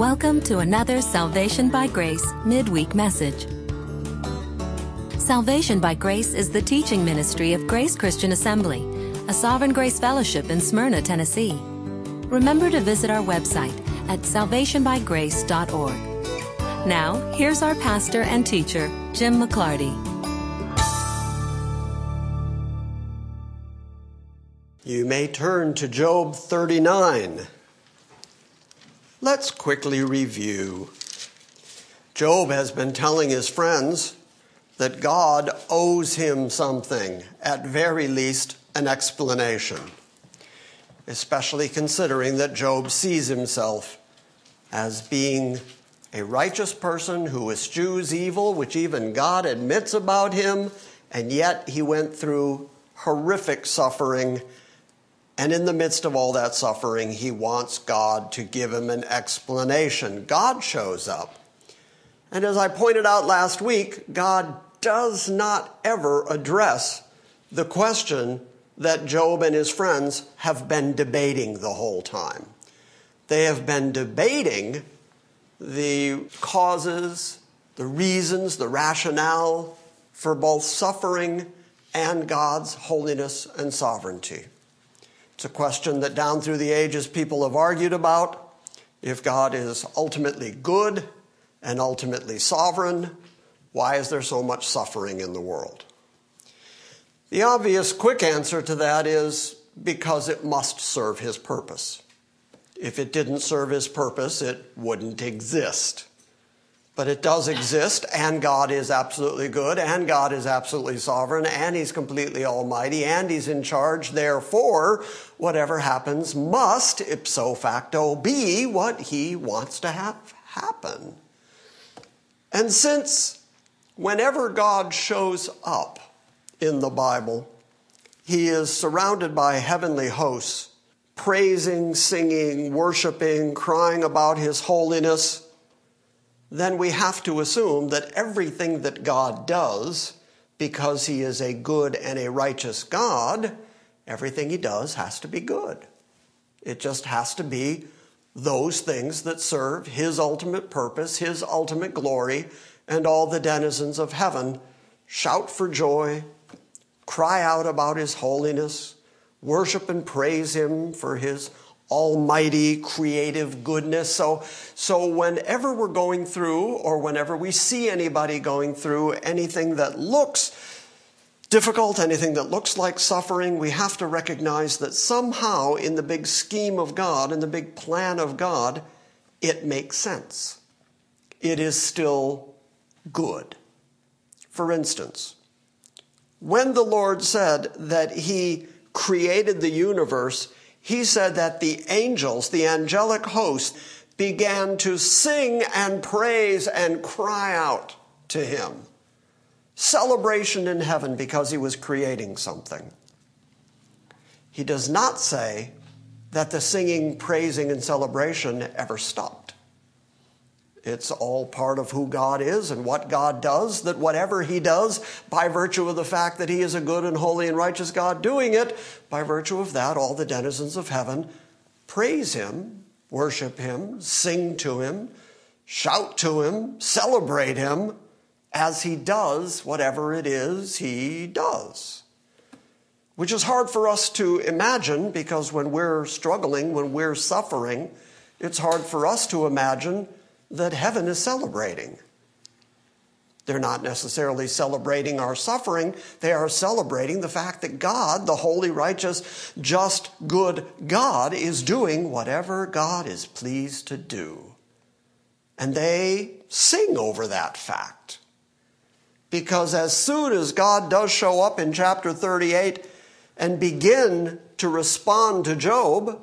Welcome to another Salvation by Grace midweek message. Salvation by Grace is the teaching ministry of Grace Christian Assembly, a Sovereign Grace Fellowship in Smyrna, Tennessee. Remember to visit our website at salvationbygrace.org. Now, here's our pastor and teacher, Jim McClarty. You may turn to Job 39. Let's quickly review. Job has been telling his friends that God owes him something, at very least an explanation, especially considering that Job sees himself as being a righteous person who eschews evil, which even God admits about him, and yet he went through horrific suffering. And in the midst of all that suffering, he wants God to give him an explanation. God shows up. And as I pointed out last week, God does not ever address the question that Job and his friends have been debating the whole time. They have been debating the causes, the reasons, the rationale for both suffering and God's holiness and sovereignty. It's a question that down through the ages people have argued about. If God is ultimately good and ultimately sovereign, why is there so much suffering in the world? The obvious quick answer to that is because it must serve his purpose. If it didn't serve his purpose, it wouldn't exist. But it does exist, and God is absolutely good, and God is absolutely sovereign, and He's completely almighty, and He's in charge. Therefore, whatever happens must, ipso facto, be what He wants to have happen. And since whenever God shows up in the Bible, he is surrounded by heavenly hosts, praising, singing, worshiping, crying about his holiness, then we have to assume that everything that God does, because he is a good and a righteous God, everything he does has to be good. It just has to be those things that serve his ultimate purpose, his ultimate glory, and all the denizens of heaven shout for joy, cry out about his holiness, worship and praise him for his almighty creative goodness. So, so whenever we're going through or whenever we see anybody going through anything that looks difficult, anything that looks like suffering, we have to recognize that somehow in the big scheme of God, in the big plan of God, it makes sense. It is still good. For instance, when the Lord said that He created the universe, He said that the angels, the angelic host, began to sing and praise and cry out to Him. Celebration in heaven because He was creating something. He does not say that the singing, praising, and celebration ever stopped. It's all part of who God is and what God does, that whatever He does, by virtue of the fact that He is a good and holy and righteous God doing it, by virtue of that, all the denizens of heaven praise Him, worship Him, sing to Him, shout to Him, celebrate Him as He does whatever it is He does. Which is hard for us to imagine because when we're struggling, when we're suffering, it's hard for us to imagine that heaven is celebrating. They're not necessarily celebrating our suffering. They are celebrating the fact that God, the holy, righteous, just, good God, is doing whatever God is pleased to do. And they sing over that fact. Because as soon as God does show up in chapter 38 and begin to respond to Job,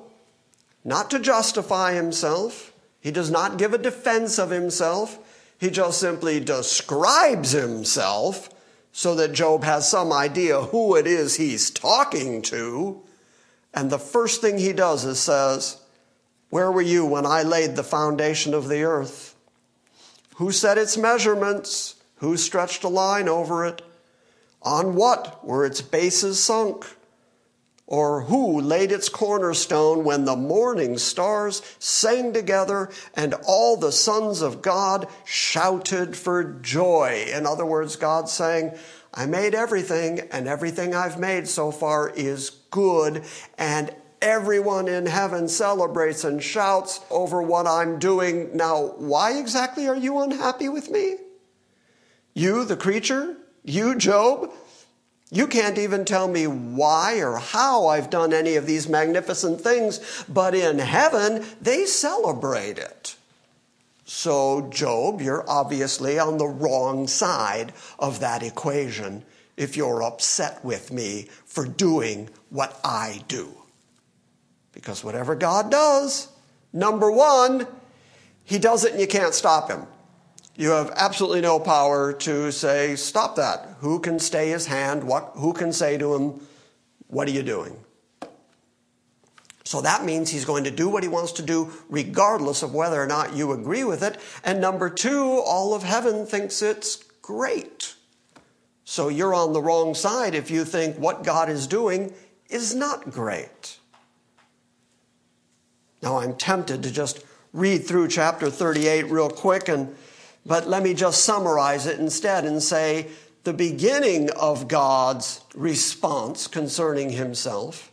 not to justify himself, he does not give a defense of himself. He just simply describes himself so that Job has some idea who it is he's talking to. And the first thing he does is says, Where were you when I laid the foundation of the earth? Who set its measurements? Who stretched a line over it? On what were its bases sunk? Or who laid its cornerstone when the morning stars sang together and all the sons of God shouted for joy? In other words, God saying, I made everything, and everything I've made so far is good, and everyone in heaven celebrates and shouts over what I'm doing. Now, why exactly are you unhappy with me? You, the creature? You, Job? You can't even tell me why or how I've done any of these magnificent things, but in heaven, they celebrate it. So, Job, you're obviously on the wrong side of that equation if you're upset with me for doing what I do. Because whatever God does, number one, He does it and you can't stop Him. You have absolutely no power to say, stop that. Who can stay his hand? What, who can say to him, what are you doing? So that means he's going to do what he wants to do, regardless of whether or not you agree with it. And number two, all of heaven thinks it's great. So you're on the wrong side if you think what God is doing is not great. Now I'm tempted to just read through chapter 38 real quick and but let me just summarize it instead and say the beginning of God's response concerning himself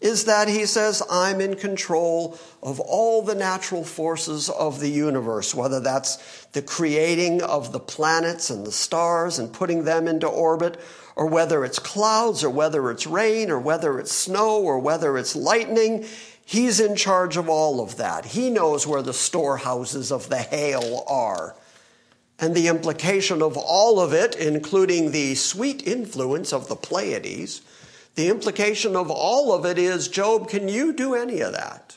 is that he says, I'm in control of all the natural forces of the universe, whether that's the creating of the planets and the stars and putting them into orbit, or whether it's clouds, or whether it's rain, or whether it's snow, or whether it's lightning. He's in charge of all of that. He knows where the storehouses of the hail are. And the implication of all of it, including the sweet influence of the Pleiades, the implication of all of it is Job, can you do any of that?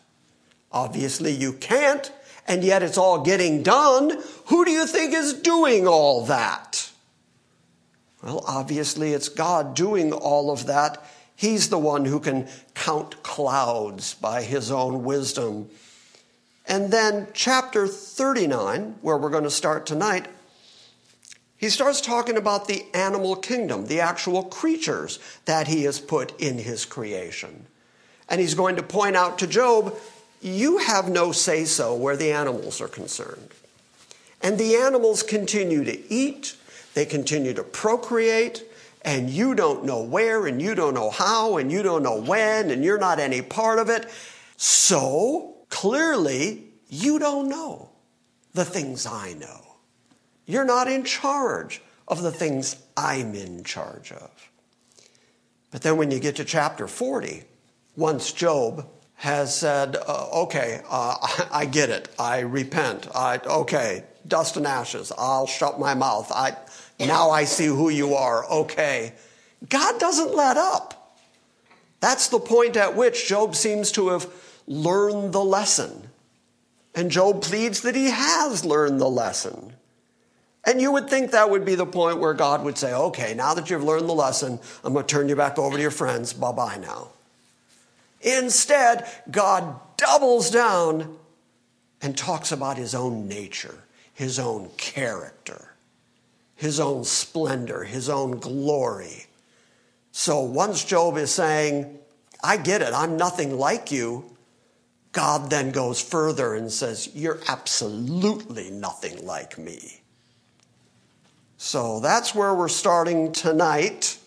Obviously, you can't, and yet it's all getting done. Who do you think is doing all that? Well, obviously, it's God doing all of that He's the one who can count clouds by his own wisdom. And then, chapter 39, where we're going to start tonight, he starts talking about the animal kingdom, the actual creatures that he has put in his creation. And he's going to point out to Job, you have no say so where the animals are concerned. And the animals continue to eat, they continue to procreate, and you don't know where, and you don't know how, and you don't know when, and you're not any part of it. So clearly, you don't know the things I know. You're not in charge of the things I'm in charge of. But then when you get to chapter 40, once Job has said, uh, okay, uh, I, get it. I repent. I, okay, dust and ashes. I'll shut my mouth. I, now I see who you are. Okay. God doesn't let up. That's the point at which Job seems to have learned the lesson. And Job pleads that he has learned the lesson. And you would think that would be the point where God would say, okay, now that you've learned the lesson, I'm going to turn you back over to your friends. Bye bye now. Instead, God doubles down and talks about his own nature, his own character his own splendor, his own glory. So once Job is saying, I get it, I'm nothing like you, God then goes further and says, You're absolutely nothing like me. So that's where we're starting tonight.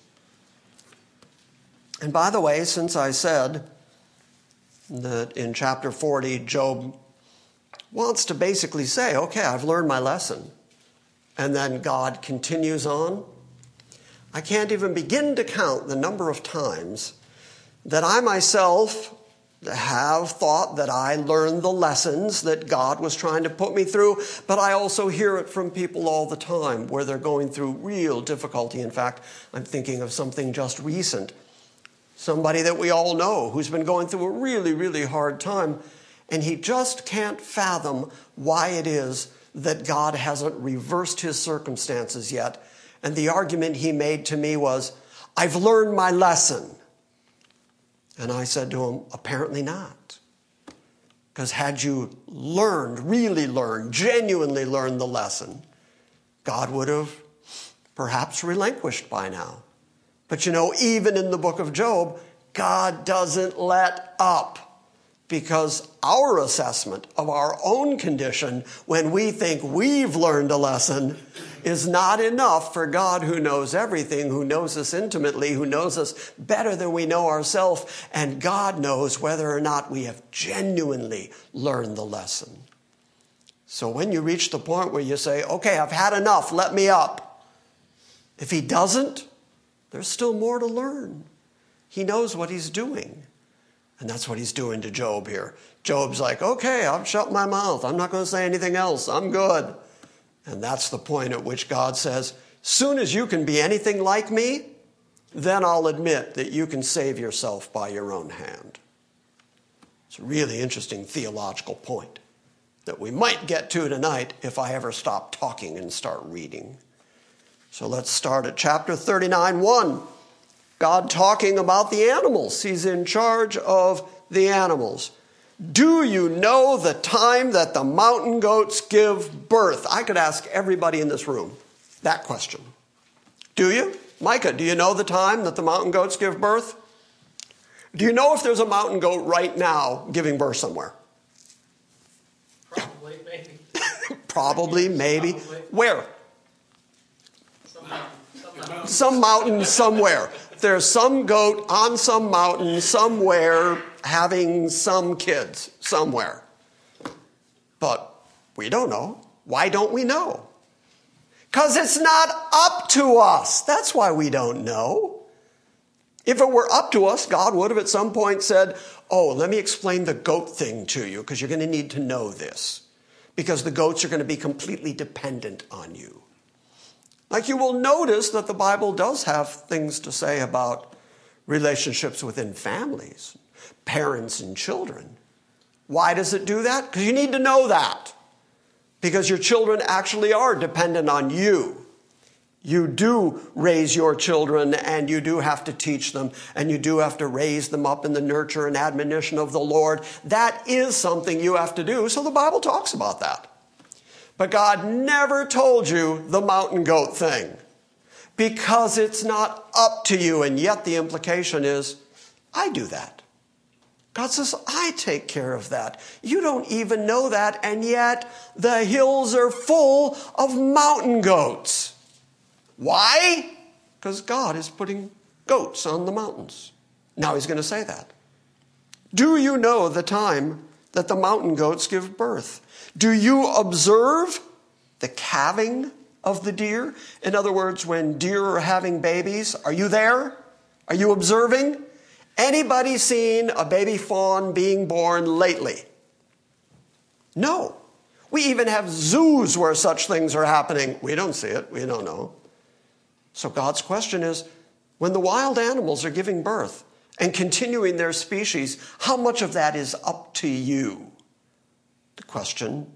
And by the way, since I said that in chapter 40, Job wants to basically say, Okay, I've learned my lesson and then God continues on. I can't even begin to count the number of times that I myself have thought that I learned the lessons that God was trying to put me through, but I also hear it from people all the time where they're going through real difficulty. In fact, I'm thinking of something just recent. Somebody that we all know who's been going through a really, really hard time, and he just can't fathom why it is that God hasn't reversed his circumstances yet. And the argument he made to me was, I've learned my lesson. And I said to him, apparently not. Because had you learned, really learned, genuinely learned the lesson, God would have perhaps relinquished by now. But you know, even in the book of Job, God doesn't let up because our assessment of our own condition when we think we've learned a lesson is not enough for God who knows everything, who knows us intimately, who knows us better than we know ourselves, and God knows whether or not we have genuinely learned the lesson. So when you reach the point where you say, okay, I've had enough, let me up, if He doesn't, there's still more to learn. He knows what He's doing. And that's what He's doing to Job here. Job's like, okay, I've shut my mouth. I'm not going to say anything else. I'm good. And that's the point at which God says, soon as you can be anything like me, then I'll admit that you can save yourself by your own hand. It's a really interesting theological point that we might get to tonight if I ever stop talking and start reading. So let's start at chapter 39 1. God talking about the animals. He's in charge of the animals. Do you know the time that the mountain goats give birth? I could ask everybody in this room that question. Do you? Micah, do you know the time that the mountain goats give birth? Do you know if there's a mountain goat right now giving birth somewhere? Probably, maybe. Probably, maybe. Probably. Where? Some mountain, some mountain. Some mountain somewhere. There's some goat on some mountain somewhere having some kids somewhere. But we don't know. Why don't we know? Because it's not up to us. That's why we don't know. If it were up to us, God would have at some point said, Oh, let me explain the goat thing to you because you're going to need to know this. Because the goats are going to be completely dependent on you. Like you will notice that the Bible does have things to say about relationships within families, parents and children. Why does it do that? Because you need to know that. Because your children actually are dependent on you. You do raise your children and you do have to teach them and you do have to raise them up in the nurture and admonition of the Lord. That is something you have to do. So the Bible talks about that. But God never told you the mountain goat thing because it's not up to you. And yet the implication is, I do that. God says, I take care of that. You don't even know that, and yet the hills are full of mountain goats. Why? Because God is putting goats on the mountains. Now he's going to say that. Do you know the time that the mountain goats give birth? Do you observe the calving of the deer? In other words, when deer are having babies, are you there? Are you observing? Anybody seen a baby fawn being born lately? No. We even have zoos where such things are happening. We don't see it. We don't know. So God's question is when the wild animals are giving birth and continuing their species, how much of that is up to you? The question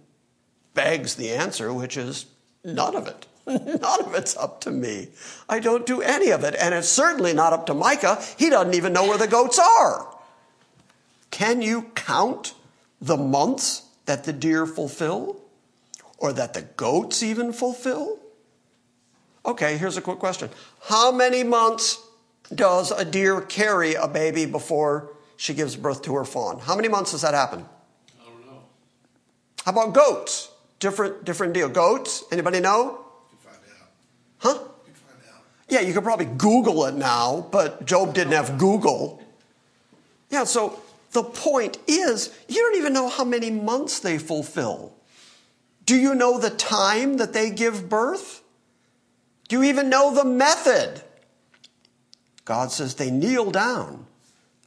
begs the answer, which is none of it. None of it's up to me. I don't do any of it. And it's certainly not up to Micah. He doesn't even know where the goats are. Can you count the months that the deer fulfill? Or that the goats even fulfill? Okay, here's a quick question. How many months does a deer carry a baby before she gives birth to her fawn? How many months does that happen? I don't know. How about goats? Different, different deal. Goats? Anybody know? You find out. Huh? You find out. Yeah, you could probably Google it now, but Job didn't have Google. Yeah, so the point is, you don't even know how many months they fulfill. Do you know the time that they give birth? Do you even know the method? God says they kneel down,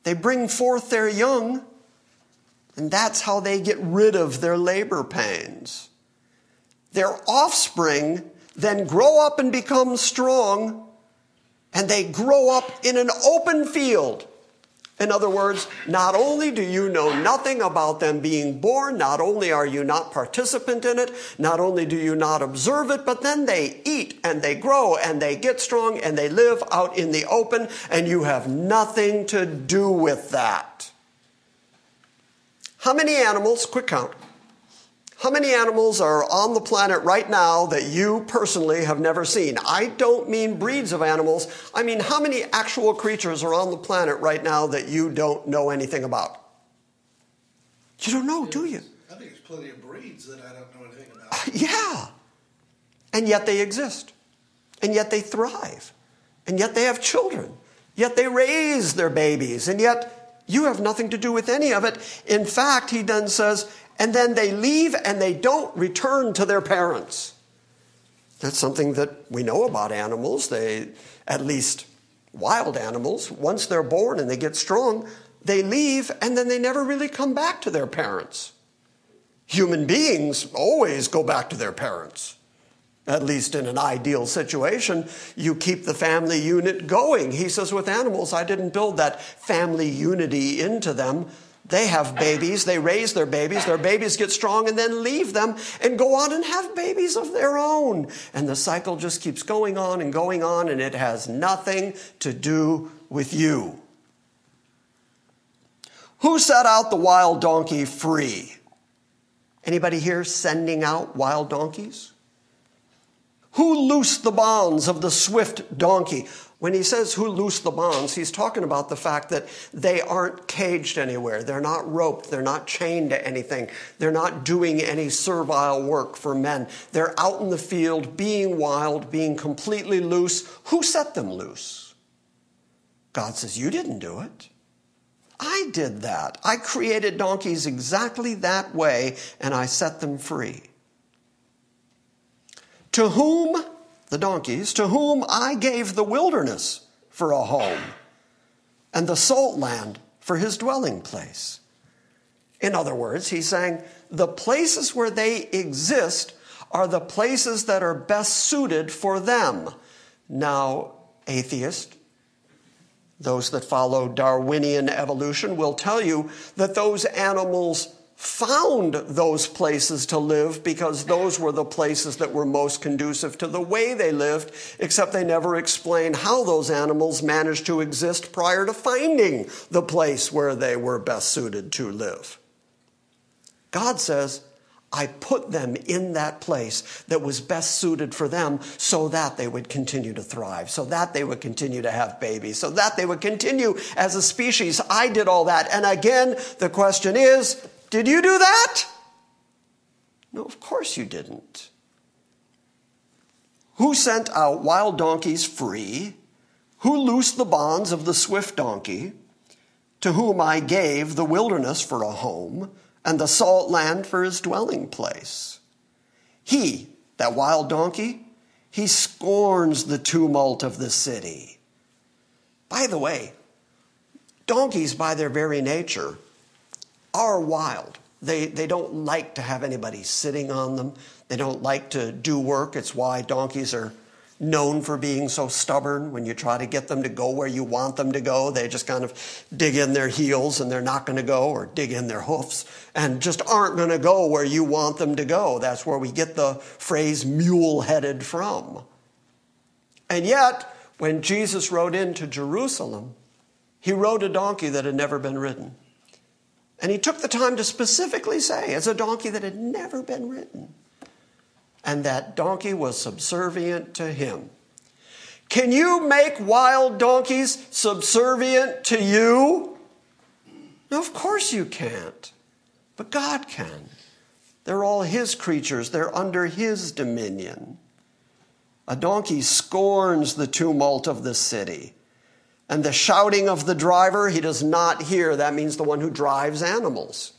they bring forth their young, and that's how they get rid of their labor pains. Their offspring then grow up and become strong, and they grow up in an open field. In other words, not only do you know nothing about them being born, not only are you not participant in it, not only do you not observe it, but then they eat and they grow and they get strong and they live out in the open, and you have nothing to do with that. How many animals, quick count, How many animals are on the planet right now that you personally have never seen? I don't mean breeds of animals. I mean, how many actual creatures are on the planet right now that you don't know anything about? You don't know, do you? I think there's plenty of breeds that I don't know anything about. Yeah. And yet they exist. And yet they thrive. And yet they have children. Yet they raise their babies. And yet you have nothing to do with any of it. In fact, he then says, and then they leave and they don't return to their parents. That's something that we know about animals. They, at least wild animals, once they're born and they get strong, they leave and then they never really come back to their parents. Human beings always go back to their parents. At least in an ideal situation, you keep the family unit going. He says, with animals, I didn't build that family unity into them. They have babies, they raise their babies, their babies get strong and then leave them and go on and have babies of their own. And the cycle just keeps going on and going on, and it has nothing to do with you. Who set out the wild donkey free? Anybody here sending out wild donkeys? Who loosed the bonds of the swift donkey? When he says who loosed the bonds, he's talking about the fact that they aren't caged anywhere. They're not roped. They're not chained to anything. They're not doing any servile work for men. They're out in the field, being wild, being completely loose. Who set them loose? God says, You didn't do it. I did that. I created donkeys exactly that way, and I set them free. To whom the donkeys, to whom I gave the wilderness for a home, and the salt land for his dwelling place. In other words, he's saying the places where they exist are the places that are best suited for them. Now, atheist, those that follow Darwinian evolution will tell you that those animals found those places to live because those were the places that were most conducive to the way they lived, except they never explain how those animals managed to exist prior to finding the place where they were best suited to live. God says, I put them in that place that was best suited for them so that they would continue to thrive, so that they would continue to have babies, so that they would continue as a species. I did all that. And again, the question is, did you do that? No, of course you didn't. Who sent out wild donkeys free? Who loosed the bonds of the swift donkey? To whom I gave the wilderness for a home and the salt land for his dwelling place. He, that wild donkey, he scorns the tumult of the city. By the way, donkeys, by their very nature, are wild. They, they don't like to have anybody sitting on them. They don't like to do work. It's why donkeys are known for being so stubborn. When you try to get them to go where you want them to go, they just kind of dig in their heels and they're not going to go, or dig in their hoofs and just aren't going to go where you want them to go. That's where we get the phrase mule headed from. And yet, when Jesus rode into Jerusalem, he rode a donkey that had never been ridden. And he took the time to specifically say, as a donkey that had never been ridden. And that donkey was subservient to him. Can you make wild donkeys subservient to you? No, of course you can't. But God can. They're all His creatures, they're under His dominion. A donkey scorns the tumult of the city. And the shouting of the driver, he does not hear. That means the one who drives animals.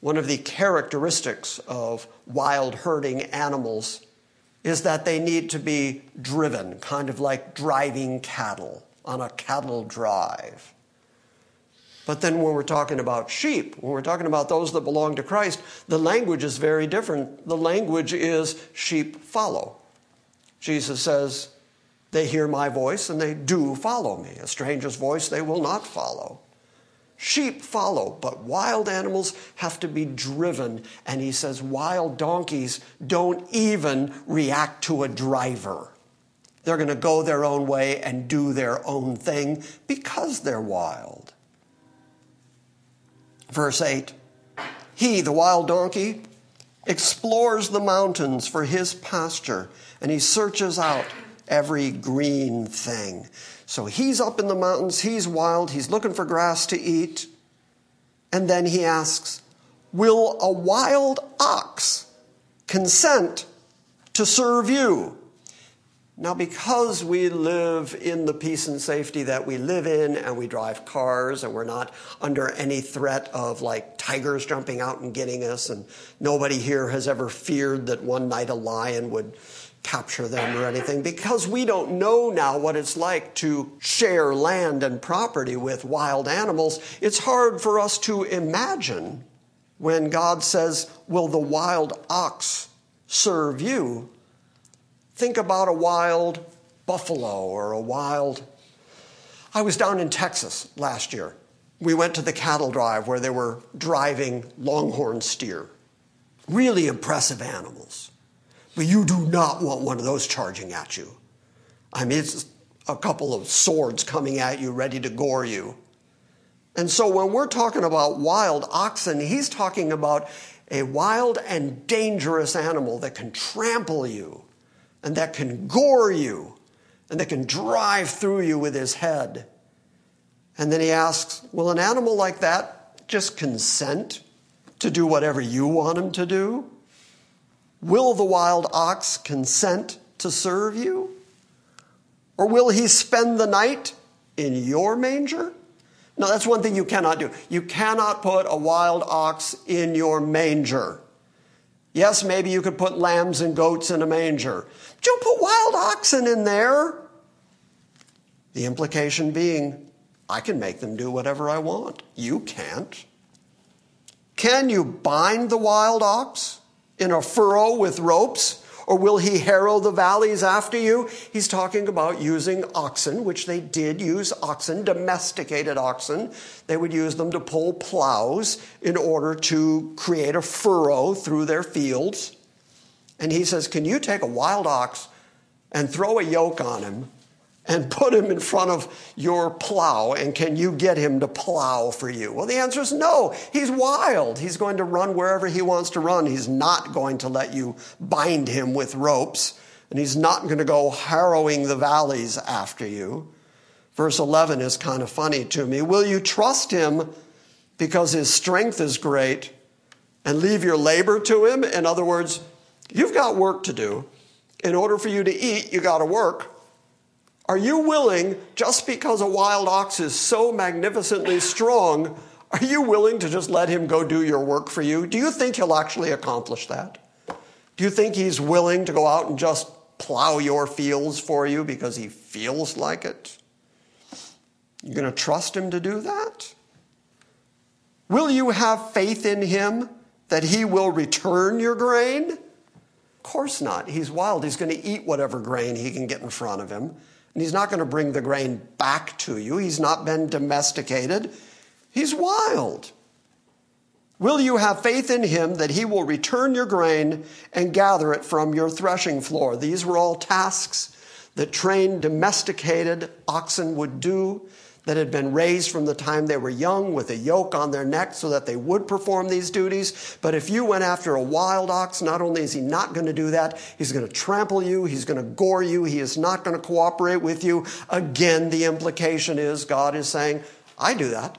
One of the characteristics of wild herding animals is that they need to be driven, kind of like driving cattle on a cattle drive. But then when we're talking about sheep, when we're talking about those that belong to Christ, the language is very different. The language is sheep follow. Jesus says, they hear my voice and they do follow me. A stranger's voice they will not follow. Sheep follow, but wild animals have to be driven. And he says wild donkeys don't even react to a driver. They're going to go their own way and do their own thing because they're wild. Verse 8 He, the wild donkey, explores the mountains for his pasture, and he searches out every green thing. So he's up in the mountains, he's wild, he's looking for grass to eat. And then he asks, Will a wild ox consent to serve you? Now, because we live in the peace and safety that we live in, and we drive cars, and we're not under any threat of like tigers jumping out and getting us, and nobody here has ever feared that one night a lion would capture them or anything, because we don't know now what it's like to share land and property with wild animals, it's hard for us to imagine when God says, Will the wild ox serve you? Think about a wild buffalo or a wild. I was down in Texas last year. We went to the cattle drive where they were driving longhorn steer. Really impressive animals. But you do not want one of those charging at you. I mean, it's a couple of swords coming at you, ready to gore you. And so when we're talking about wild oxen, he's talking about a wild and dangerous animal that can trample you and that can gore you and that can drive through you with his head. And then he asks, Will an animal like that just consent to do whatever you want him to do? Will the wild ox consent to serve you? Or will he spend the night in your manger? No, that's one thing you cannot do. You cannot put a wild ox in your manger. Yes, maybe you could put lambs and goats in a manger. But you put wild oxen in there. The implication being, I can make them do whatever I want. You can't. Can you bind the wild ox in a furrow with ropes or will he harrow the valleys after you? He's talking about using oxen, which they did use oxen, domesticated oxen. They would use them to pull plows in order to create a furrow through their fields. And he says, Can you take a wild ox and throw a yoke on him and put him in front of your plow and can you get him to plow for you? Well, the answer is no. He's wild. He's going to run wherever he wants to run. He's not going to let you bind him with ropes and he's not going to go harrowing the valleys after you. Verse 11 is kind of funny to me. Will you trust him because his strength is great and leave your labor to him? In other words, you've got work to do. In order for you to eat, you got to work. Are you willing, just because a wild ox is so magnificently strong, are you willing to just let him go do your work for you? Do you think he'll actually accomplish that? Do you think he's willing to go out and just plow your fields for you because he feels like it? You going to trust him to do that? Will you have faith in him that he will return your grain? Of course not. He's wild. He's going to eat whatever grain he can get in front of him. And he's not going to bring the grain back to you. He's not been domesticated. He's wild. Will you have faith in him that he will return your grain and gather it from your threshing floor? These were all tasks that trained domesticated oxen would do that had been raised from the time they were young with a yoke on their neck so that they would perform these duties. But if you went after a wild ox, not only is he not going to do that, he's going to trample you, he's going to gore you, he is not going to cooperate with you. Again, the implication is God is saying, I do that.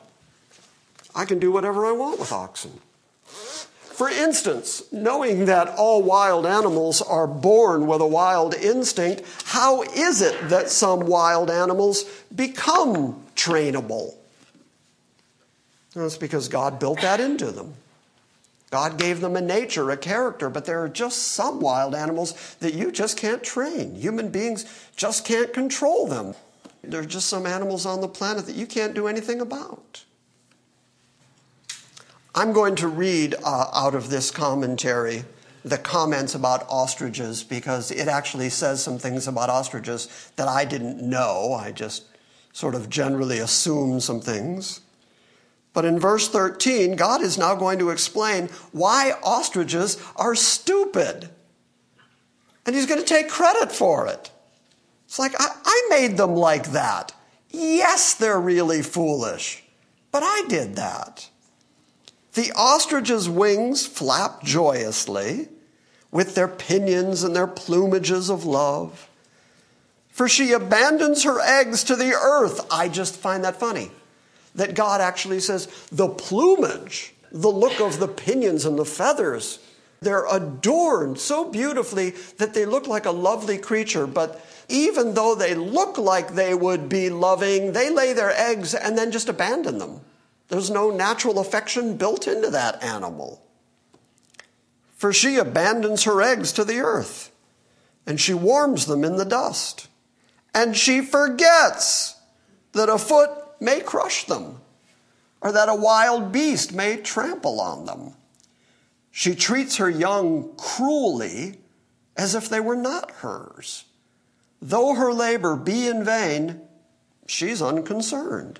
I can do whatever I want with oxen. For instance, knowing that all wild animals are born with a wild instinct, how is it that some wild animals become trainable? It's because God built that into them. God gave them a nature, a character, but there are just some wild animals that you just can't train. Human beings just can't control them. There are just some animals on the planet that you can't do anything about. I'm going to read uh, out of this commentary the comments about ostriches because it actually says some things about ostriches that I didn't know. I just sort of generally assume some things. But in verse 13, God is now going to explain why ostriches are stupid. And he's going to take credit for it. It's like, I, I made them like that. Yes, they're really foolish, but I did that. The ostrich's wings flap joyously with their pinions and their plumages of love. For she abandons her eggs to the earth. I just find that funny that God actually says the plumage, the look of the pinions and the feathers, they're adorned so beautifully that they look like a lovely creature. But even though they look like they would be loving, they lay their eggs and then just abandon them. There's no natural affection built into that animal. For she abandons her eggs to the earth, and she warms them in the dust. And she forgets that a foot may crush them, or that a wild beast may trample on them. She treats her young cruelly as if they were not hers. Though her labor be in vain, she's unconcerned.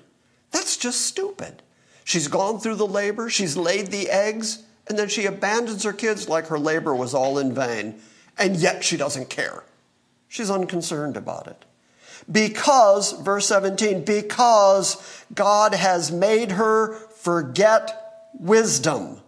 That's just stupid. She's gone through the labor, she's laid the eggs, and then she abandons her kids like her labor was all in vain, and yet she doesn't care. She's unconcerned about it. Because, verse 17, because God has made her forget wisdom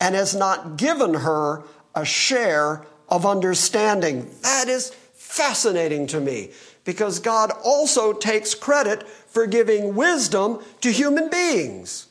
and has not given her a share of understanding. That is fascinating to me because God also takes credit for giving wisdom to human beings.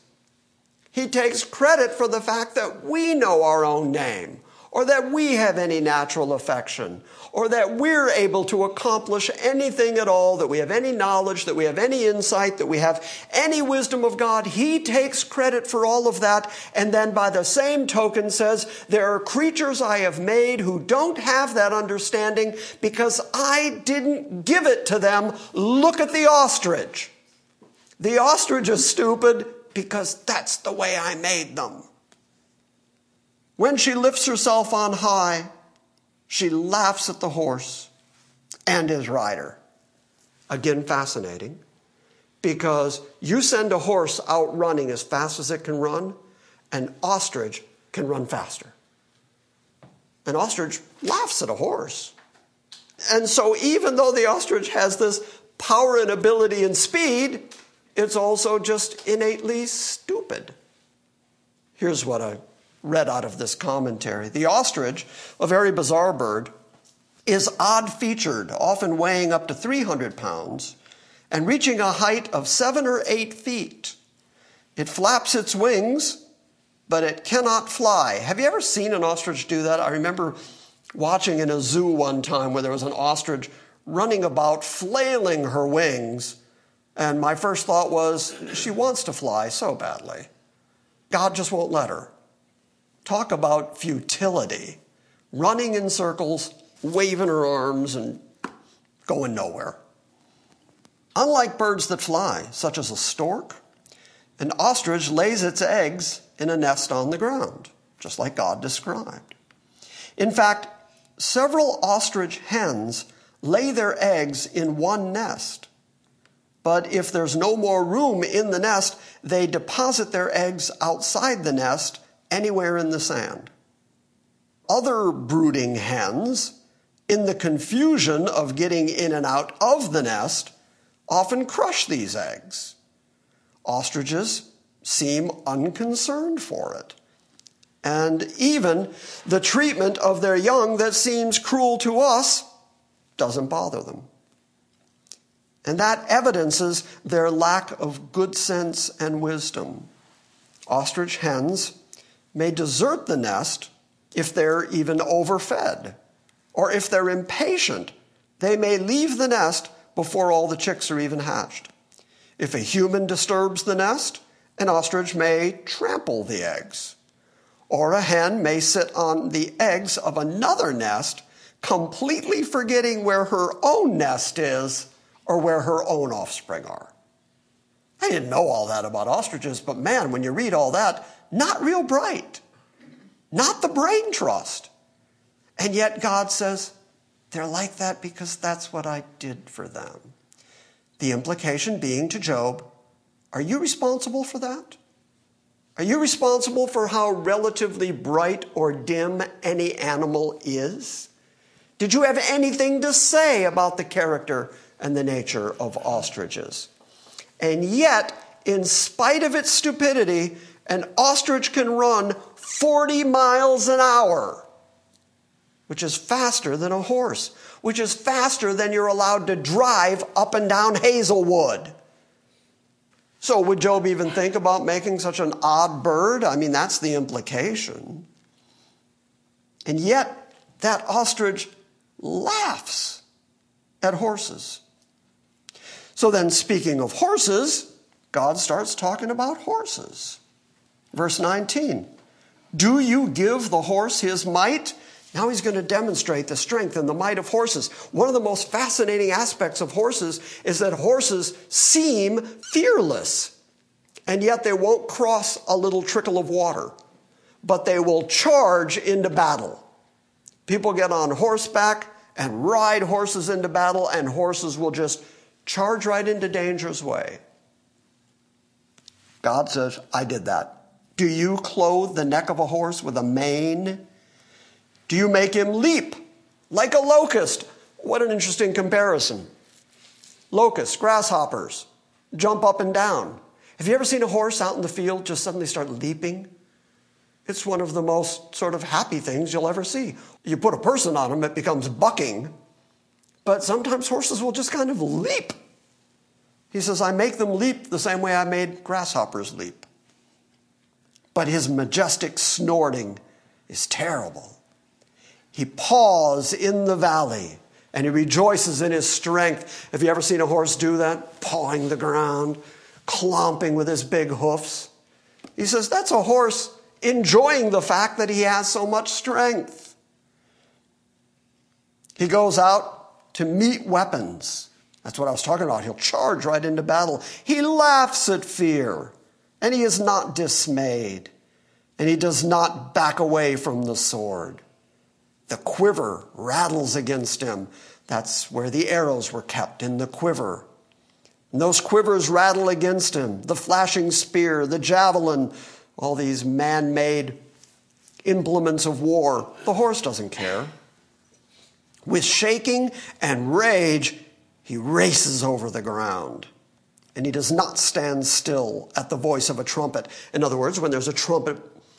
He takes credit for the fact that we know our own name, or that we have any natural affection, or that we're able to accomplish anything at all, that we have any knowledge, that we have any insight, that we have any wisdom of God. He takes credit for all of that, and then by the same token says, There are creatures I have made who don't have that understanding because I didn't give it to them. Look at the ostrich. The ostrich is stupid because that's the way I made them. When she lifts herself on high, she laughs at the horse and his rider. Again, fascinating because you send a horse out running as fast as it can run, an ostrich can run faster. An ostrich laughs at a horse. And so, even though the ostrich has this power and ability and speed, it's also just innately stupid. Here's what I read out of this commentary The ostrich, a very bizarre bird, is odd featured, often weighing up to 300 pounds and reaching a height of seven or eight feet. It flaps its wings, but it cannot fly. Have you ever seen an ostrich do that? I remember watching in a zoo one time where there was an ostrich running about, flailing her wings and my first thought was, she wants to fly so badly. God just won't let her. Talk about futility. Running in circles, waving her arms, and going nowhere. Unlike birds that fly, such as a stork, an ostrich lays its eggs in a nest on the ground, just like God described. In fact, several ostrich hens lay their eggs in one nest but if there's no more room in the nest, they deposit their eggs outside the nest, anywhere in the sand. Other brooding hens, in the confusion of getting in and out of the nest, often crush these eggs. Ostriches seem unconcerned for it. And even the treatment of their young that seems cruel to us doesn't bother them. And that evidences their lack of good sense and wisdom. Ostrich hens may desert the nest if they're even overfed, or if they're impatient, they may leave the nest before all the chicks are even hatched. If a human disturbs the nest, an ostrich may trample the eggs. Or a hen may sit on the eggs of another nest, completely forgetting where her own nest is or where her own offspring are. I didn't know all that about ostriches, but man, when you read all that, not real bright, not the brain trust. And yet God says, they're like that because that's what I did for them. The implication being to Job, are you responsible for that? Are you responsible for how relatively bright or dim any animal is? Did you have anything to say about the character and the nature of ostriches. And yet, in spite of its stupidity An ostrich can run 40 miles an hour, which is faster than a horse, which is faster than you're allowed to drive up and down Hazelwood. So, would Job even think about making such an odd bird? I mean, that's the implication. And yet, that ostrich laughs at horses. So, then, speaking of horses, God starts talking about horses. Verse 19 Do you give the horse his might? Now he's going to demonstrate the strength and the might of horses. One of the most fascinating aspects of horses is that horses seem fearless, and yet they won't cross a little trickle of water, but they will charge into battle. People get on horseback and ride horses into battle, and horses will just charge right into danger's way. God says, I did that. Do you clothe the neck of a horse with a mane? Do you make him leap like a locust? What an interesting comparison. Locusts, grasshoppers, jump up and down. Have you ever seen a horse out in the field just suddenly start leaping? It's one of the most sort of happy things you'll ever see. You put a person on them, it becomes bucking. But sometimes horses will just kind of leap. He says, I make them leap the same way I made grasshoppers leap. But his majestic snorting is terrible. He paws in the valley and he rejoices in his strength. Have you ever seen a horse do that? Pawing the ground, clomping with his big hoofs. He says, That's a horse enjoying the fact that he has so much strength. He goes out to meet weapons. That's what I was talking about. He'll charge right into battle. He laughs at fear, and he is not dismayed, and he does not back away from the sword. The quiver rattles against him. That's where the arrows were kept in the quiver. And those quivers rattle against him the flashing spear, the javelin, all these man made implements of war. The horse doesn't care. With shaking and rage, he races over the ground. And he does not stand still at the voice of a trumpet. In other words, when there's a trumpet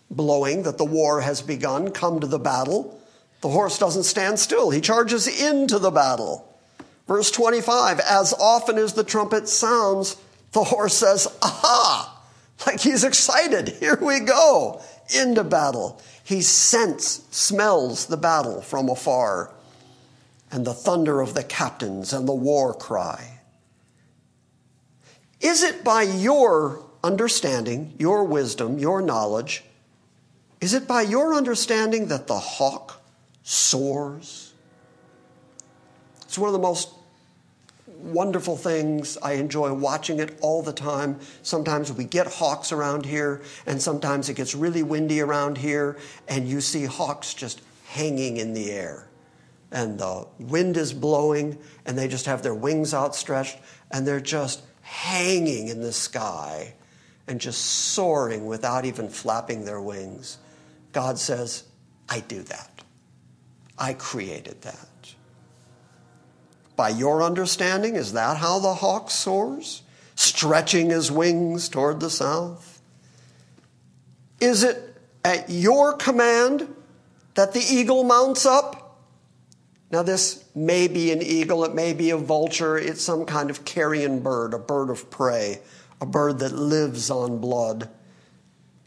blowing that the war has begun, come to the battle, the horse doesn't stand still. He charges into the battle. Verse 25 As often as the trumpet sounds, the horse says, Aha! Like he's excited. Here we go. Into battle. He scents, smells the battle from afar and the thunder of the captains and the war cry. Is it by your understanding, your wisdom, your knowledge, is it by your understanding that the hawk soars? It's one of the most wonderful things. I enjoy watching it all the time. Sometimes we get hawks around here, and sometimes it gets really windy around here, and you see hawks just hanging in the air and the wind is blowing, and they just have their wings outstretched, and they're just hanging in the sky and just soaring without even flapping their wings. God says, I do that. I created that. By your understanding, is that how the hawk soars? Stretching his wings toward the south? Is it at your command that the eagle mounts up? Now, this may be an eagle, it may be a vulture, it's some kind of carrion bird, a bird of prey, a bird that lives on blood,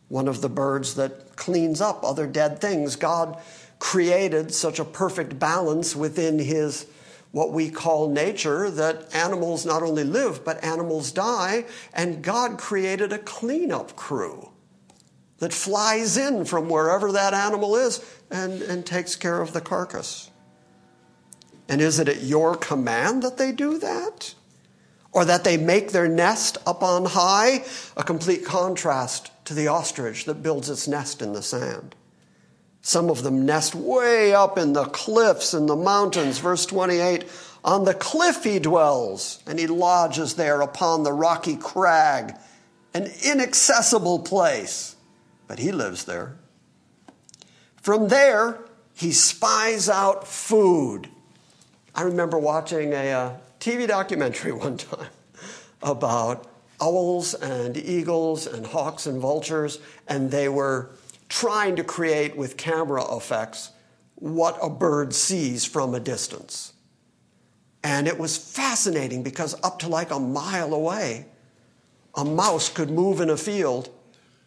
one of the birds that cleans up other dead things. God created such a perfect balance within his what we call nature that animals not only live, but animals die, and God created a cleanup crew that flies in from wherever that animal is and, and takes care of the carcass. And is it at your command that they do that? Or that they make their nest up on high? A complete contrast to the ostrich that builds its nest in the sand. Some of them nest way up in the cliffs and the mountains. Verse 28 On the cliff he dwells, and he lodges there upon the rocky crag, an inaccessible place, but he lives there. From there, he spies out food I remember watching a uh, TV documentary one time about owls and eagles and hawks and vultures, and they were trying to create with camera effects what a bird sees from a distance. And it was fascinating because up to like a mile away, a mouse could move in a field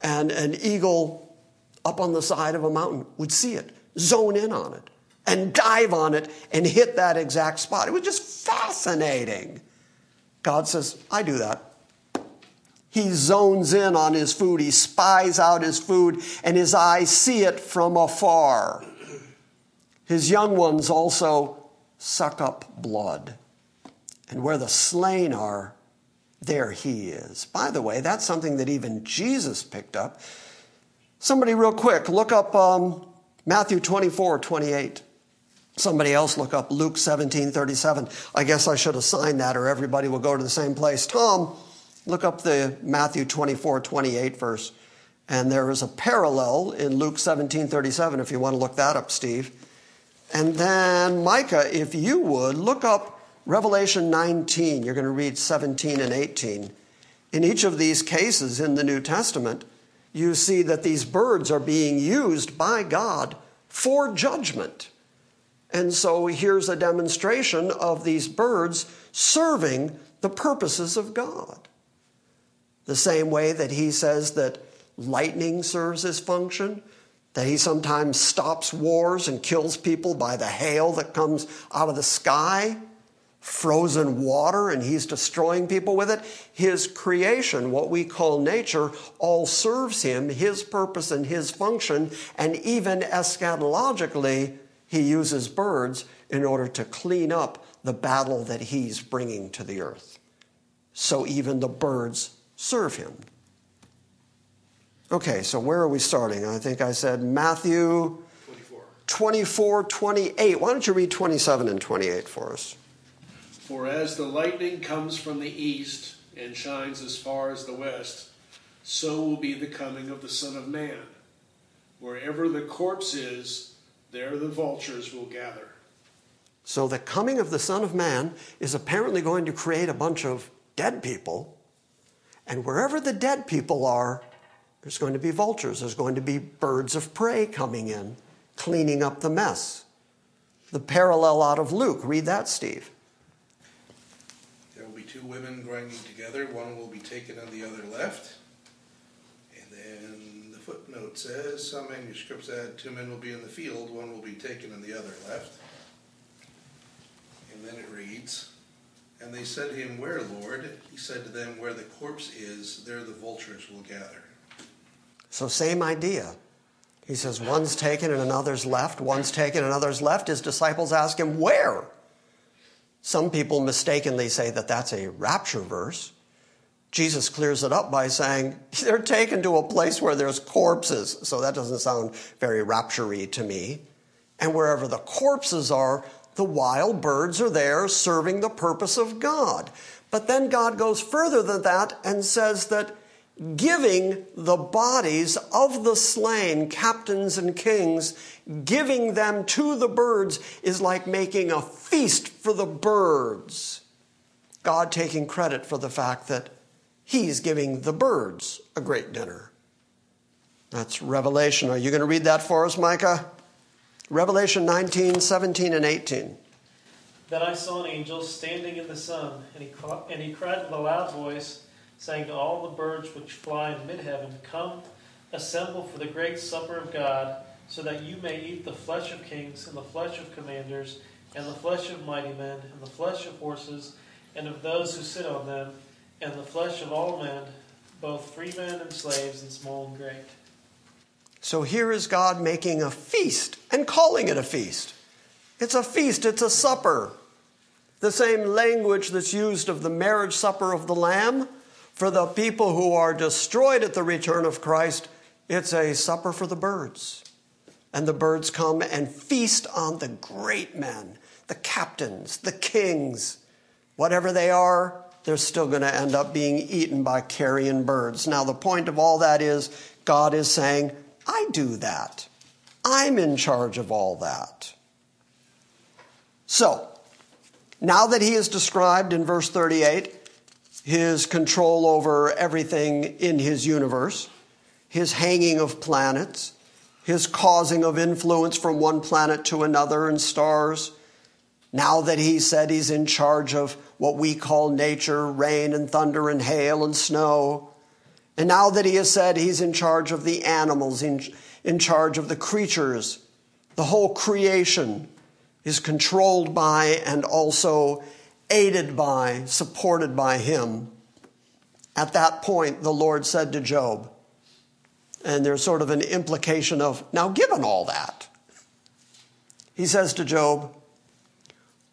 and an eagle up on the side of a mountain would see it, zone in on it, and dive on it and hit that exact spot. It was just fascinating. God says, I do that. He zones in on his food, he spies out his food, and his eyes see it from afar. His young ones also suck up blood. And where the slain are, there he is. By the way, that's something that even Jesus picked up. Somebody, real quick, look up um, Matthew 24, 28. Somebody else look up Luke 17, 37. I guess I should assign that or everybody will go to the same place. Tom, look up the Matthew 24, 28 verse. And there is a parallel in Luke 17, 37, if you want to look that up, Steve. And then, Micah, if you would, look up Revelation 19. You're going to read 17 and 18. In each of these cases in the New Testament, you see that these birds are being used by God for judgment. And so here's a demonstration of these birds serving the purposes of God. The same way that he says that lightning serves his function, that he sometimes stops wars and kills people by the hail that comes out of the sky, frozen water, and he's destroying people with it. His creation, what we call nature, all serves him, his purpose and his function, and even eschatologically, he uses birds in order to clean up the battle that he's bringing to the earth. So even the birds serve him. Okay, so where are we starting? I think I said Matthew 24. 24, 28. Why don't you read 27 and 28 for us? For as the lightning comes from the east and shines as far as the west, so will be the coming of the Son of Man. Wherever the corpse is, there the vultures will gather. So the coming of the Son of Man is apparently going to create a bunch of dead people. And wherever the dead people are, there's going to be vultures, there's going to be birds of prey coming in, cleaning up the mess. The parallel out of Luke, read that, Steve. There will be two women grinding together, one will be taken and the other left. And then the footnote says some manuscripts add two men will be in the field, one will be taken and the other left. And then it reads, And they said to him, Where, Lord? He said to them, Where the corpse is, there the vultures will gather. So, same idea. He says, one's taken and another's left, one's taken and another's left. His disciples ask him, Where? Some people mistakenly say that that's a rapture verse. Jesus clears it up by saying, They're taken to a place where there's corpses. So that doesn't sound very rapturey to me. And wherever the corpses are, the wild birds are there serving the purpose of God. But then God goes further than that and says that giving the bodies of the slain captains and kings, giving them to the birds, is like making a feast for the birds. God taking credit for the fact that He's giving the birds a great dinner. That's Revelation. Are you going to read that for us, Micah? Revelation 19, 17, and 18. Then I saw an angel standing in the sun, and he, and he cried with a loud voice saying to all the birds which fly in mid heaven, Come, assemble for the great supper of God, so that you may eat the flesh of kings, and the flesh of commanders, and the flesh of mighty men, and the flesh of horses, and of those who sit on them, and the flesh of all men, both free men and slaves, and small and great. So here is God making a feast and calling it a feast. It's a feast, it's a supper. The same language that's used of the marriage supper of the Lamb for the people who are destroyed at the return of Christ, it's a supper for the birds. And the birds come and feast on the great men, the captains, the kings. Whatever they are, they're still going to end up being eaten by carrion birds. Now, the point of all that is God is saying, I do that. I'm in charge of all that. So, now that he is described in verse 38, his control over everything in his universe, his hanging of planets, his causing of influence from one planet to another and stars. Now that he said he's in charge of what we call nature, rain and thunder and hail and snow. And now that he has said he's in charge of the animals, in, in charge of the creatures, the whole creation is controlled by and also aided by, supported by him. At that point, the Lord said to Job, and there's sort of an implication of, now given all that, he says to Job,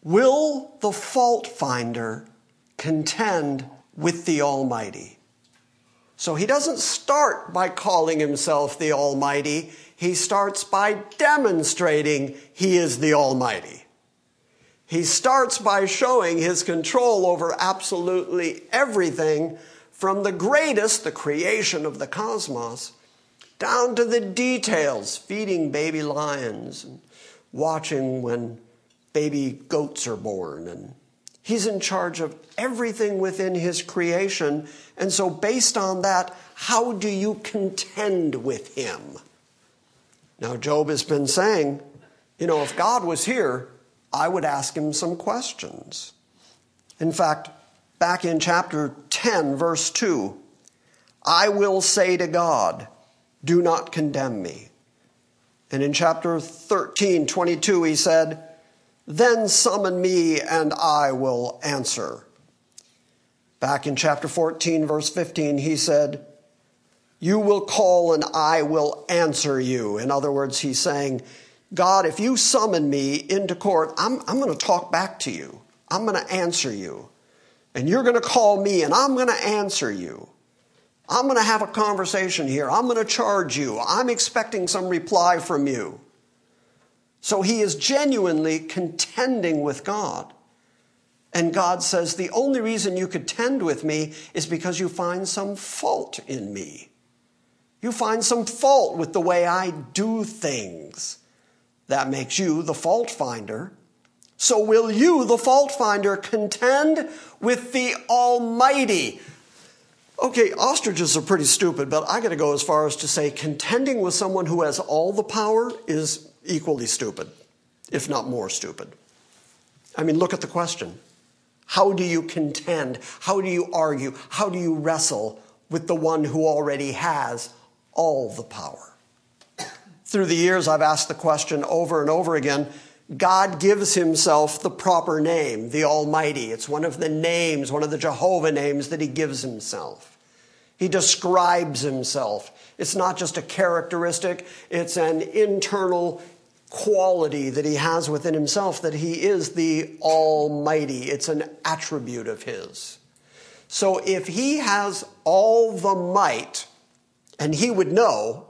Will the fault finder contend with the Almighty? So he doesn't start by calling himself the Almighty, he starts by demonstrating he is the Almighty. He starts by showing his control over absolutely everything from the greatest, the creation of the cosmos, down to the details, feeding baby lions and watching when baby goats are born. And he's in charge of everything within his creation. And so, based on that, how do you contend with him? Now, Job has been saying, you know, if God was here, I would ask him some questions. In fact, back in chapter 10, verse 2, I will say to God, Do not condemn me. And in chapter 13, 22, he said, Then summon me and I will answer. Back in chapter 14, verse 15, he said, You will call and I will answer you. In other words, he's saying, God, if you summon me into court, I'm, I'm going to talk back to you. I'm going to answer you. And you're going to call me and I'm going to answer you. I'm going to have a conversation here. I'm going to charge you. I'm expecting some reply from you. So he is genuinely contending with God. And God says, The only reason you contend with me is because you find some fault in me. You find some fault with the way I do things. That makes you the fault finder. So will you, the fault finder, contend with the Almighty? Okay, ostriches are pretty stupid, but I gotta go as far as to say contending with someone who has all the power is equally stupid, if not more stupid. I mean, look at the question. How do you contend? How do you argue? How do you wrestle with the one who already has all the power? Through the years, I've asked the question over and over again. God gives himself the proper name, the Almighty. It's one of the names, one of the Jehovah names that he gives himself. He describes himself. It's not just a characteristic, it's an internal quality that he has within himself that he is the Almighty. It's an attribute of his. So if he has all the might, and he would know,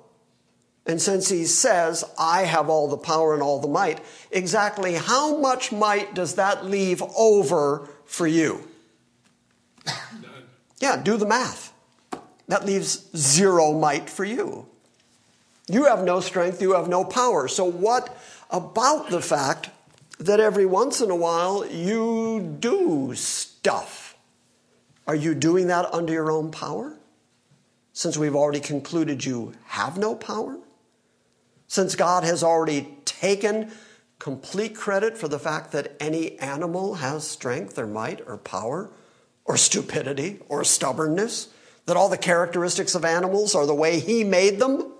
and since he says, I have all the power and all the might, exactly how much might does that leave over for you? None. Yeah, do the math. That leaves zero might for you. You have no strength, you have no power. So, what about the fact that every once in a while you do stuff? Are you doing that under your own power? Since we've already concluded you have no power? Since God has already taken complete credit for the fact that any animal has strength or might or power or stupidity or stubbornness, that all the characteristics of animals are the way He made them.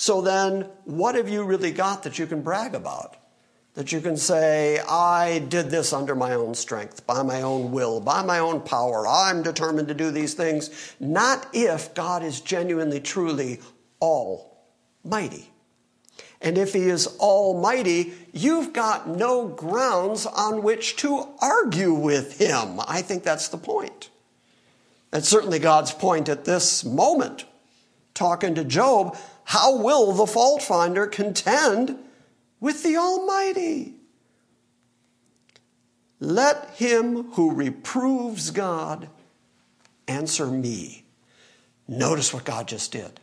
So then, what have you really got that you can brag about? That you can say, I did this under my own strength, by my own will, by my own power. I'm determined to do these things. Not if God is genuinely, truly all mighty. And if he is almighty, you've got no grounds on which to argue with him. I think that's the point. That's certainly God's point at this moment. Talking to Job, how will the fault finder contend with the Almighty? Let him who reproves God answer me. Notice what God just did.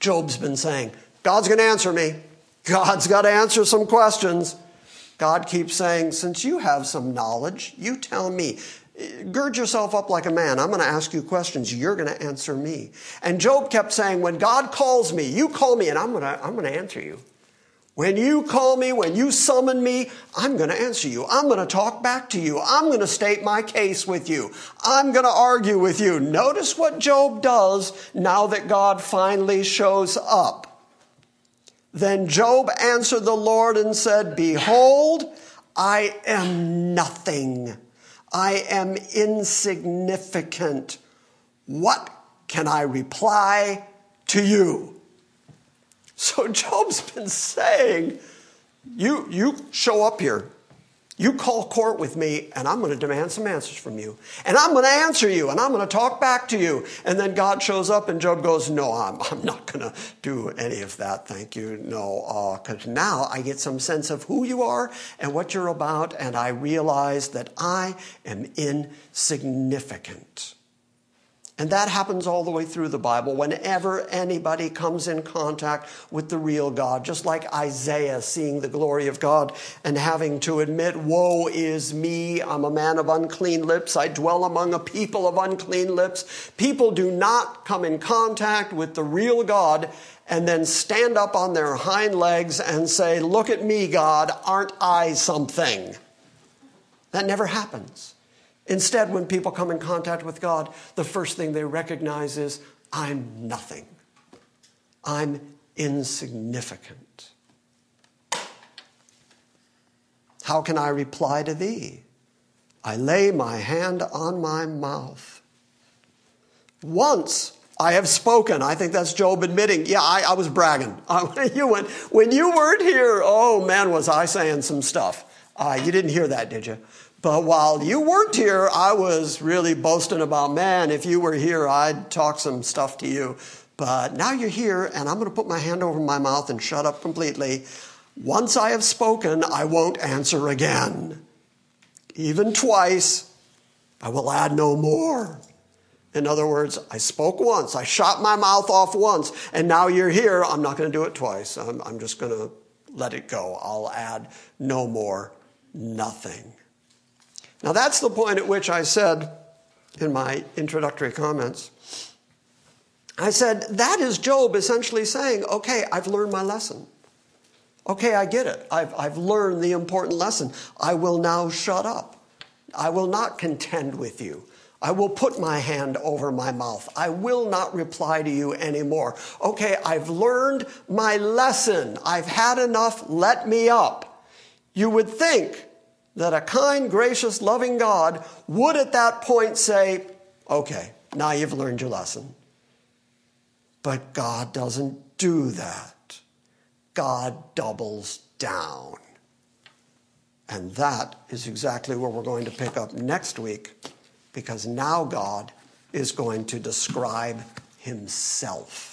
Job's been saying, God's going to answer me. God's got to answer some questions. God keeps saying, Since you have some knowledge, you tell me. Gird yourself up like a man. I'm going to ask you questions. You're going to answer me. And Job kept saying, when God calls me, you call me and I'm going to, I'm going to answer you. When you call me, when you summon me, I'm going to answer you. I'm going to talk back to you. I'm going to state my case with you. I'm going to argue with you. Notice what Job does now that God finally shows up. Then Job answered the Lord and said, Behold, I am nothing. I am insignificant. What can I reply to you? So Job's been saying, you, you show up here. You call court with me, and I'm going to demand some answers from you. And I'm going to answer you, and I'm going to talk back to you. And then God shows up, and Job goes, No, I'm, I'm not going to do any of that. Thank you. No, because uh, now I get some sense of who you are and what you're about, and I realize that I am insignificant. And that happens all the way through the Bible whenever anybody comes in contact with the real God, just like Isaiah seeing the glory of God and having to admit, Woe is me, I'm a man of unclean lips, I dwell among a people of unclean lips. People do not come in contact with the real God and then stand up on their hind legs and say, Look at me, God, aren't I something? That never happens. Instead, when people come in contact with God, the first thing they recognize is, I'm nothing. I'm insignificant. How can I reply to thee? I lay my hand on my mouth. Once I have spoken. I think that's Job admitting, yeah, I, I was bragging. you went, when you weren't here, oh man, was I saying some stuff. Uh, you didn't hear that, did you? But while you weren't here, I was really boasting about, man, if you were here, I'd talk some stuff to you. But now you're here, and I'm going to put my hand over my mouth and shut up completely. Once I have spoken, I won't answer again. Even twice, I will add no more. In other words, I spoke once, I shot my mouth off once, and now you're here. I'm not going to do it twice. I'm, I'm just going to let it go. I'll add no more, nothing. Now, that's the point at which I said in my introductory comments, I said, that is Job essentially saying, okay, I've learned my lesson. Okay, I get it. I've, I've learned the important lesson. I will now shut up. I will not contend with you. I will put my hand over my mouth. I will not reply to you anymore. Okay, I've learned my lesson. I've had enough. Let me up. You would think that a kind, gracious, loving God would at that point say, okay, now you've learned your lesson. But God doesn't do that. God doubles down. And that is exactly where we're going to pick up next week because now God is going to describe himself.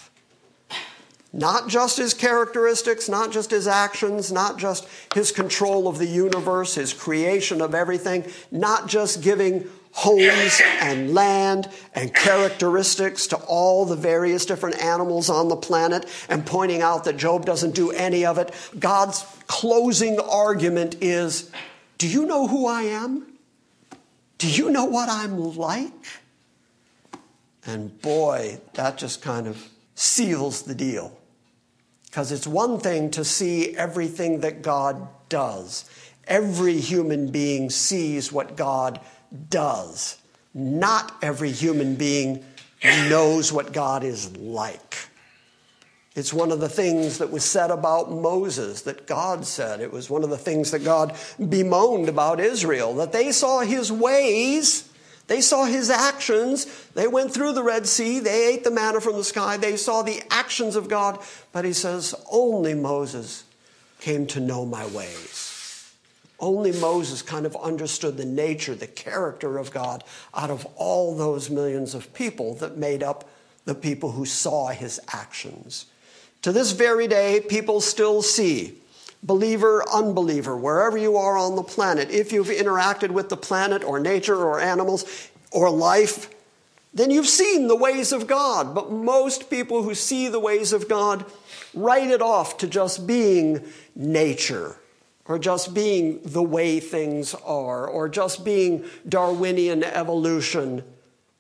Not just his characteristics, not just his actions, not just his control of the universe, his creation of everything, not just giving homes and land and characteristics to all the various different animals on the planet and pointing out that Job doesn't do any of it. God's closing argument is Do you know who I am? Do you know what I'm like? And boy, that just kind of seals the deal. Because it's one thing to see everything that God does. Every human being sees what God does. Not every human being knows what God is like. It's one of the things that was said about Moses that God said. It was one of the things that God bemoaned about Israel, that they saw his ways they saw his actions. They went through the Red Sea. They ate the manna from the sky. They saw the actions of God. But he says, only Moses came to know my ways. Only Moses kind of understood the nature, the character of God out of all those millions of people that made up the people who saw his actions. To this very day, people still see believer, unbeliever, wherever you are on the planet, if you've interacted with the planet or nature or animals or life, then you've seen the ways of God. But most people who see the ways of God write it off to just being nature or just being the way things are, or just being Darwinian evolution.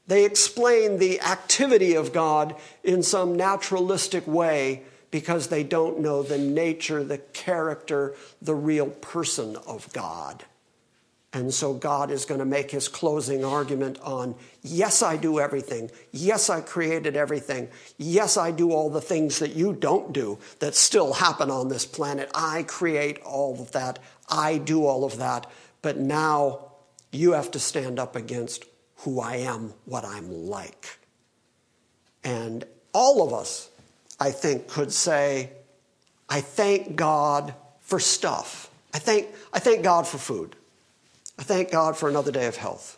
They explain the activity of God in some naturalistic way because they don't know the nature, the character, the real person of God. And so God is going to make his closing argument on yes, I do everything. Yes, I created everything. Yes, I do all the things that you don't do that still happen on this planet. I create all of that. I do all of that. But now you have to stand up against who I am, what I'm like. And all of us, I think, could say, I thank God for stuff. I thank, I thank God for food. I thank God for another day of health.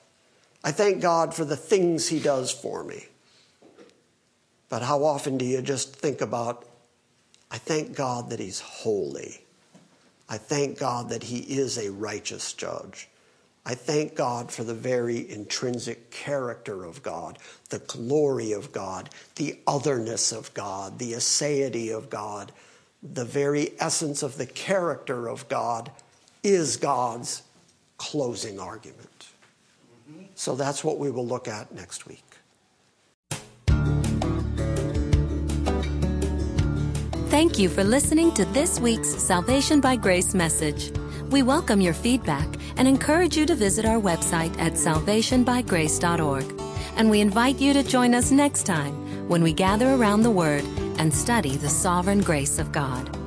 I thank God for the things He does for me. But how often do you just think about, I thank God that He's holy. I thank God that He is a righteous judge. I thank God for the very intrinsic character of God, the glory of God, the otherness of God, the aseity of God. The very essence of the character of God is God's closing argument. So that's what we will look at next week. Thank you for listening to this week's Salvation by Grace message. We welcome your feedback and encourage you to visit our website at salvationbygrace.org. And we invite you to join us next time when we gather around the Word and study the sovereign grace of God.